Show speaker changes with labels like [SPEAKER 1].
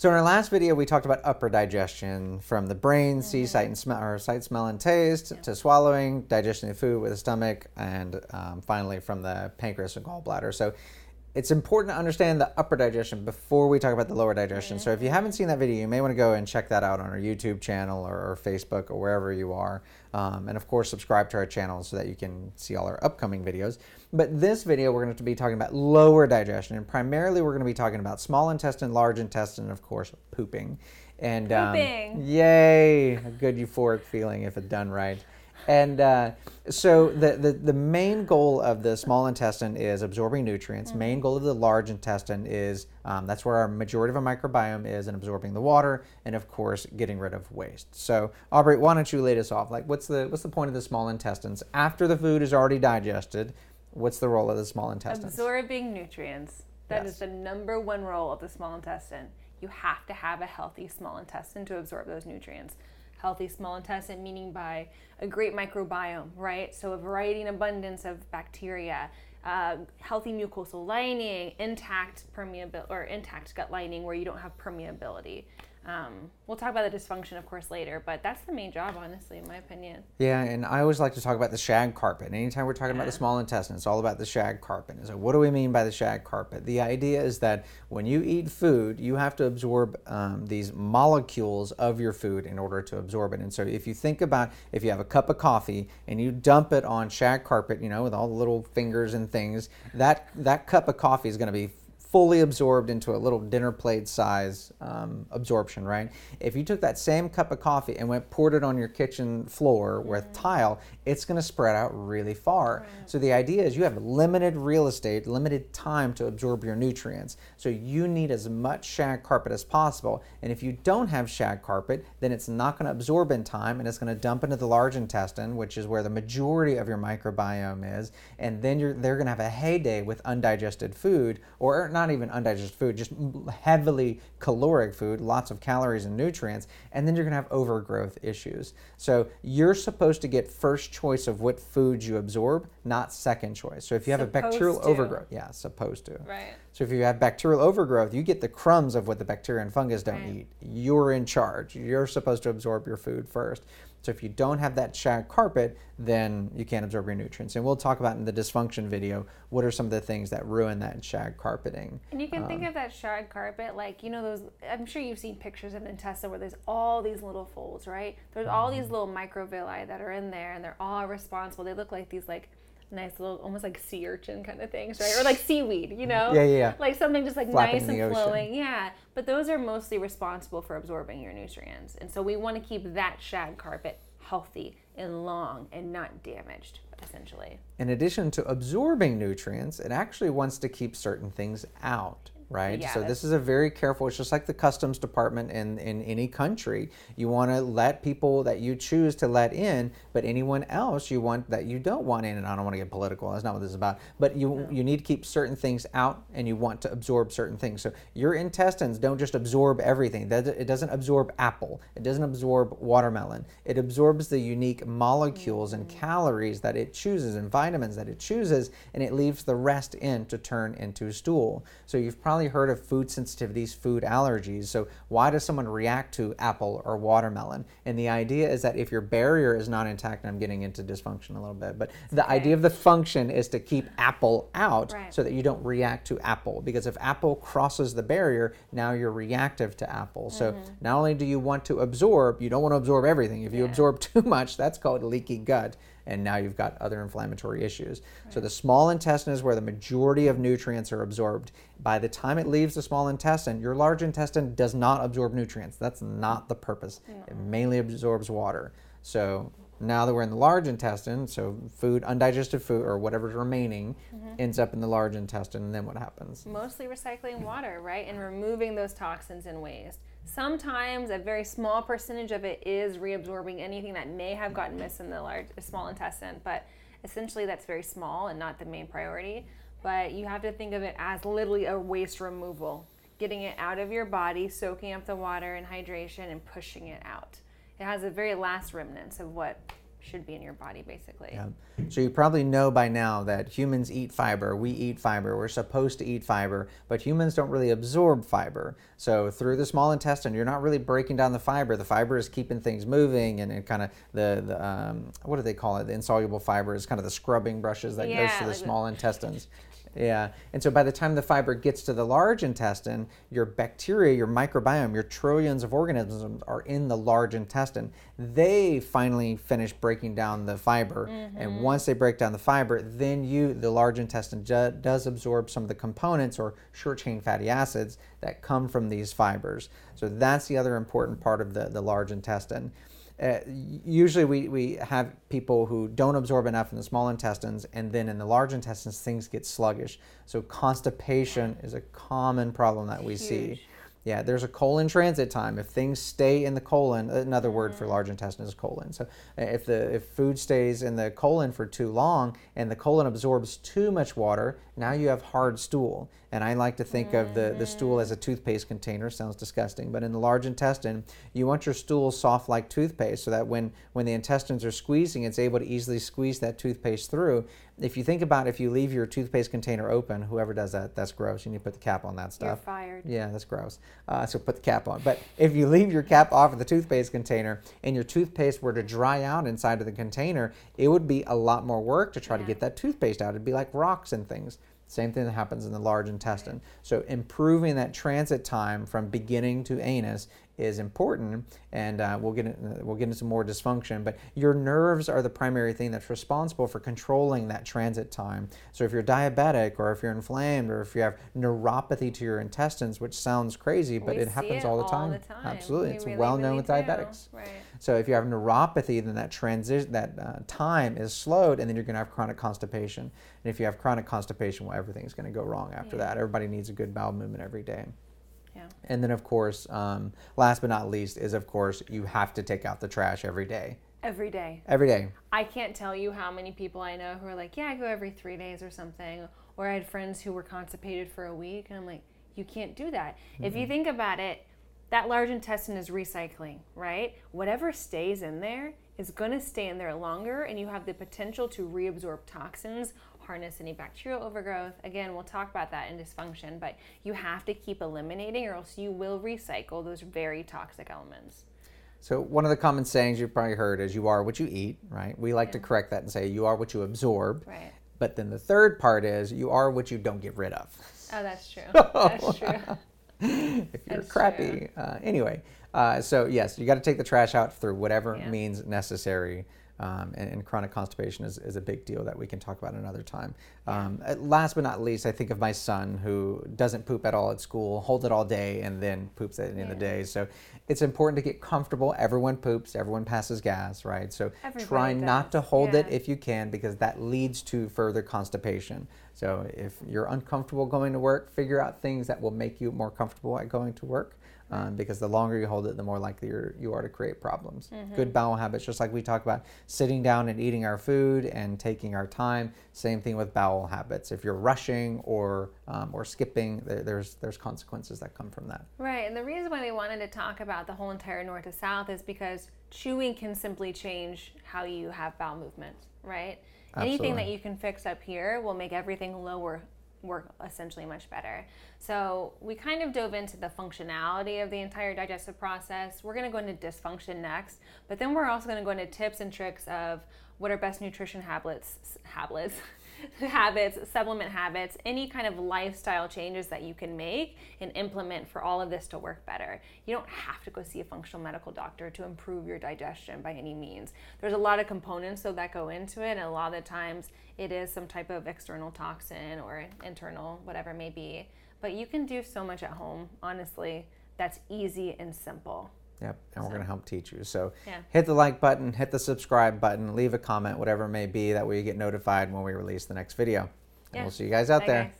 [SPEAKER 1] So in our last video, we talked about upper digestion from the brain, see, sight, and smell, or sight, smell, and taste to swallowing, digesting the food with the stomach, and um, finally from the pancreas and gallbladder. So it's important to understand the upper digestion before we talk about the lower digestion. So if you haven't seen that video, you may want to go and check that out on our YouTube channel or, or Facebook or wherever you are. Um, and of course, subscribe to our channel so that you can see all our upcoming videos. But this video, we're going to be talking about lower digestion, and primarily we're going to be talking about small intestine, large intestine, and of course, pooping. And um, yay, a good euphoric feeling if it's done right. And uh, so the, the, the main goal of the small intestine is absorbing nutrients.
[SPEAKER 2] Mm-hmm.
[SPEAKER 1] Main goal of the large intestine is um, that's where our majority of our microbiome is in absorbing the water and of course getting rid of waste. So Aubrey, why don't you lead us off? Like what's the what's the point of the small intestines after the food is already digested? What's the role of the small intestines?
[SPEAKER 2] Absorbing nutrients. That is
[SPEAKER 1] Yes.
[SPEAKER 2] the number one role of the small intestine. You have to have a healthy small intestine to absorb those nutrients. Healthy small intestine, meaning by a great microbiome, right? So, a variety and abundance of bacteria, uh, healthy mucosal lining, intact permeability or intact gut lining where you don't have permeability. Um, we'll talk about the dysfunction, of course, later, but that's the main job, honestly, in my opinion.
[SPEAKER 1] Yeah, and I always like to talk about the shag carpet. Anytime we're talking about the small intestine, it's all about the shag carpet. So, what do we mean by the shag carpet? The idea is that when you eat food, you have to absorb um, these molecules of your food in order to absorb it. And so, if you think about if you have a cup of coffee and you dump it on shag carpet, you know, with all the little fingers and things, that that cup of coffee is going to be fully absorbed into a little dinner plate size um, absorption, right? If you took that same cup of coffee and went poured it on your kitchen floor with tile, it's going to spread out really far. So the idea is you have limited real estate, limited time to absorb your nutrients. So you need as much shag carpet as possible. And if you don't have shag carpet, then it's not going to absorb in time and it's going to dump into the large intestine, which is where the majority of your microbiome is. And then you're they're going to have a heyday with undigested food or not even undigested food, just heavily caloric food, lots of calories and nutrients, and then you're going to have overgrowth issues. So you're supposed to get first choice of what foods you absorb, not second choice. So if you have a bacterial
[SPEAKER 2] to.
[SPEAKER 1] overgrowth, yeah, supposed to.
[SPEAKER 2] Right.
[SPEAKER 1] So if you have bacterial overgrowth, you get the crumbs of what the bacteria and fungus don't
[SPEAKER 2] Right.
[SPEAKER 1] eat. You're in charge. You're supposed to absorb your food first. So if you don't have that shag carpet, then you can't absorb your nutrients. And we'll talk about in the dysfunction video what are some of the things that ruin that shag carpeting.
[SPEAKER 2] And you can think
[SPEAKER 1] Um,
[SPEAKER 2] of that shag carpet like, you know, those, I'm sure you've seen pictures of intestine where there's all these little folds, right? There's all
[SPEAKER 1] Mm-hmm.
[SPEAKER 2] these little microvilli that are in there and they're all responsible. They look like these, like, nice little, almost like sea urchin kind of things, right? Or like seaweed, you know?
[SPEAKER 1] Yeah, yeah, yeah.
[SPEAKER 2] Like something just like
[SPEAKER 1] Flapping
[SPEAKER 2] nice and
[SPEAKER 1] ocean.
[SPEAKER 2] flowing. Yeah. But those are mostly responsible for absorbing your nutrients. And so we want to keep that shag carpet healthy and long and not damaged, essentially.
[SPEAKER 1] in addition to absorbing nutrients, it actually wants to keep certain things out, right?
[SPEAKER 2] Yeah,
[SPEAKER 1] so this is a very careful, it's just like the customs department in, in any country. You want to let people that you choose to let in, but anyone else you want that you don't want in, and I don't want to get political, that's not what this is about, but you, you need to keep certain things out and you want to absorb certain things. So your intestines don't just absorb everything. That It doesn't absorb apple, it doesn't absorb watermelon. It absorbs the unique molecules and mm. calories that it chooses and vitamins that it chooses, and it leaves the rest in to turn into stool. So you've probably heard of food sensitivities, food allergies. So why does someone react to apple or watermelon? And the idea is that if your barrier is not intact, and I'm getting into dysfunction a little bit, but the idea of the function is to keep apple out
[SPEAKER 2] Right.
[SPEAKER 1] so that you don't react to apple. Because if apple crosses the barrier, now you're reactive to apple. So mm-hmm. not only do you want to absorb, you don't want to absorb everything. If you absorb too much, that's called leaky gut. And now you've got other inflammatory issues. So the small intestine is where the majority of nutrients are absorbed. By the time it leaves the small intestine, your large intestine does not absorb nutrients. That's not the purpose. It mainly absorbs water. So now that we're in the large intestine, so food, undigested food, or whatever's remaining, mm-hmm. ends up in the large intestine, and then what happens?
[SPEAKER 2] mostly recycling water, right? And removing those toxins and waste. Sometimes a very small percentage of it is reabsorbing anything that may have gotten missed in the large small intestine, but essentially that's very small and not the main priority. But you have to think of it as literally a waste removal, getting it out of your body, soaking up the water and hydration and pushing it out. It has the very last remnants of what should be in your body, basically.
[SPEAKER 1] Yeah. So you probably know by now that humans eat fiber. We eat fiber. We're supposed to eat fiber, but humans don't really absorb fiber. So through the small intestine, you're not really breaking down the fiber. The fiber is keeping things moving, and, and kind of the, the um, what do they call it? The insoluble fiber is kind of the scrubbing brushes that
[SPEAKER 2] Yeah,
[SPEAKER 1] goes to the
[SPEAKER 2] like the-
[SPEAKER 1] small intestines. Yeah. And so by the time the fiber gets to the large intestine, your bacteria, your microbiome, your trillions of organisms are in the large intestine. They finally finish breaking down the fiber. And mm-hmm. once they break down the fiber, then you, the large intestine, ju- does absorb some of the components or short chain fatty acids that come from these fibers. So that's the other important part of the, the large intestine. Uh, usually we, we have people who don't absorb enough in the small intestines and then in the large intestines things get sluggish so constipation is a common problem that we see
[SPEAKER 2] Huge.
[SPEAKER 1] Yeah there's a colon transit time. If things stay in the colon another word for large intestine is colon. So uh, if the if food stays in the colon for too long and the colon absorbs too much water now you have hard stool. And i like to think of the, the stool as a toothpaste container. Sounds disgusting. But in the large intestine you want your stool soft like toothpaste so that when when the intestines are squeezing it's able to easily squeeze that toothpaste through if you think about if you leave your toothpaste container open whoever does that that's gross you need to put the cap on that
[SPEAKER 2] You're
[SPEAKER 1] stuff
[SPEAKER 2] fired.
[SPEAKER 1] yeah, that's gross. Uh, so put the cap on. But if you leave your cap off of the toothpaste container and your toothpaste were to dry out inside of the container, it would be a lot more work to try to get that toothpaste out. It'd be like rocks and things. Same thing that happens in the large intestine. So improving that transit time from beginning to anus is important, and uh, we'll get in, we'll get into more dysfunction. But your nerves are the primary thing that's responsible for controlling that transit time. So if you're diabetic, or if you're inflamed, or if you have neuropathy to your intestines, which sounds crazy, but
[SPEAKER 2] We
[SPEAKER 1] it happens
[SPEAKER 2] it
[SPEAKER 1] all the
[SPEAKER 2] all
[SPEAKER 1] time.
[SPEAKER 2] the time.
[SPEAKER 1] Absolutely,
[SPEAKER 2] We
[SPEAKER 1] it's
[SPEAKER 2] really,
[SPEAKER 1] well known
[SPEAKER 2] really
[SPEAKER 1] with
[SPEAKER 2] do.
[SPEAKER 1] diabetics.
[SPEAKER 2] Right.
[SPEAKER 1] So if you have neuropathy, then that transition, that uh, time is slowed, and then you're going to have chronic constipation. And if you have chronic constipation, well, everything's going to go wrong after
[SPEAKER 2] Yeah.
[SPEAKER 1] that. Everybody needs a good bowel movement every day.
[SPEAKER 2] Yeah.
[SPEAKER 1] And then, of course, um, last but not least, is of course you have to take out the trash every day.
[SPEAKER 2] Every day.
[SPEAKER 1] Every day.
[SPEAKER 2] I can't tell you how many people I know who are like, yeah, I go every three days or something. Or I had friends who were constipated for a week, and I'm like, you can't do that. If you think about it, that large intestine is recycling, right? Whatever stays in there is going to stay in there longer, and you have the potential to reabsorb toxins, harness any bacterial overgrowth. Again, we'll talk about that in dysfunction, but you have to keep eliminating, or else you will recycle those very toxic elements.
[SPEAKER 1] So one of the common sayings you've probably heard is "you are what you eat." Right? We like to correct that and say "you are what you absorb."
[SPEAKER 2] Right.
[SPEAKER 1] But then the third part is "you are what you don't get rid of."
[SPEAKER 2] Oh, that's true. That's true.
[SPEAKER 1] If you're
[SPEAKER 2] That's
[SPEAKER 1] crappy. Uh, anyway, uh, so yes, you got to take the trash out through whatever
[SPEAKER 2] Yeah.
[SPEAKER 1] means necessary. Um, and, and chronic constipation is, is a big deal that we can talk about another time. Um, uh, last but not least, I think of my son who doesn't poop at all at school, holds it all day, and then poops at the end of the day. So it's important to get comfortable. Everyone poops, everyone passes gas, right? So try
[SPEAKER 2] Everybody
[SPEAKER 1] not to
[SPEAKER 2] does,
[SPEAKER 1] hold it if you can because that leads to further constipation. So if you're uncomfortable going to work, figure out things that will make you more comfortable at going to work. Um, because the longer you hold it, the more likely you're, you are to create problems.
[SPEAKER 2] Mm-hmm.
[SPEAKER 1] Good bowel habits, just like we talk about, sitting down and eating our food and taking our time. Same thing with bowel habits. If you're rushing or um, or skipping, there, there's there's consequences that come from that.
[SPEAKER 2] Right, and the reason why we wanted to talk about the whole entire north to south is because chewing can simply change how you have bowel movements, right? Absolutely. Anything that you can fix up here will make everything lower work essentially much better. So we kind of dove into the functionality of the entire digestive process. We're going to go into dysfunction next, but then we're also going to go into tips and tricks of what are best nutrition habits, habits, habits, supplement habits, any kind of lifestyle changes that you can make and implement for all of this to work better. You don't have to go see a functional medical doctor to improve your digestion by any means. There's a lot of components though that go into it, and a lot of the times it is some type of external toxin or internal, whatever it may be. But you can do so much at home, honestly, that's easy and simple.
[SPEAKER 1] Yep, and we're going to help teach you. So
[SPEAKER 2] Yeah.
[SPEAKER 1] hit the like button, hit the subscribe button, leave a comment, whatever it may be, that way you get notified when we release the next video. And
[SPEAKER 2] Yeah.
[SPEAKER 1] we'll see you guys out
[SPEAKER 2] Bye,
[SPEAKER 1] there.
[SPEAKER 2] guys.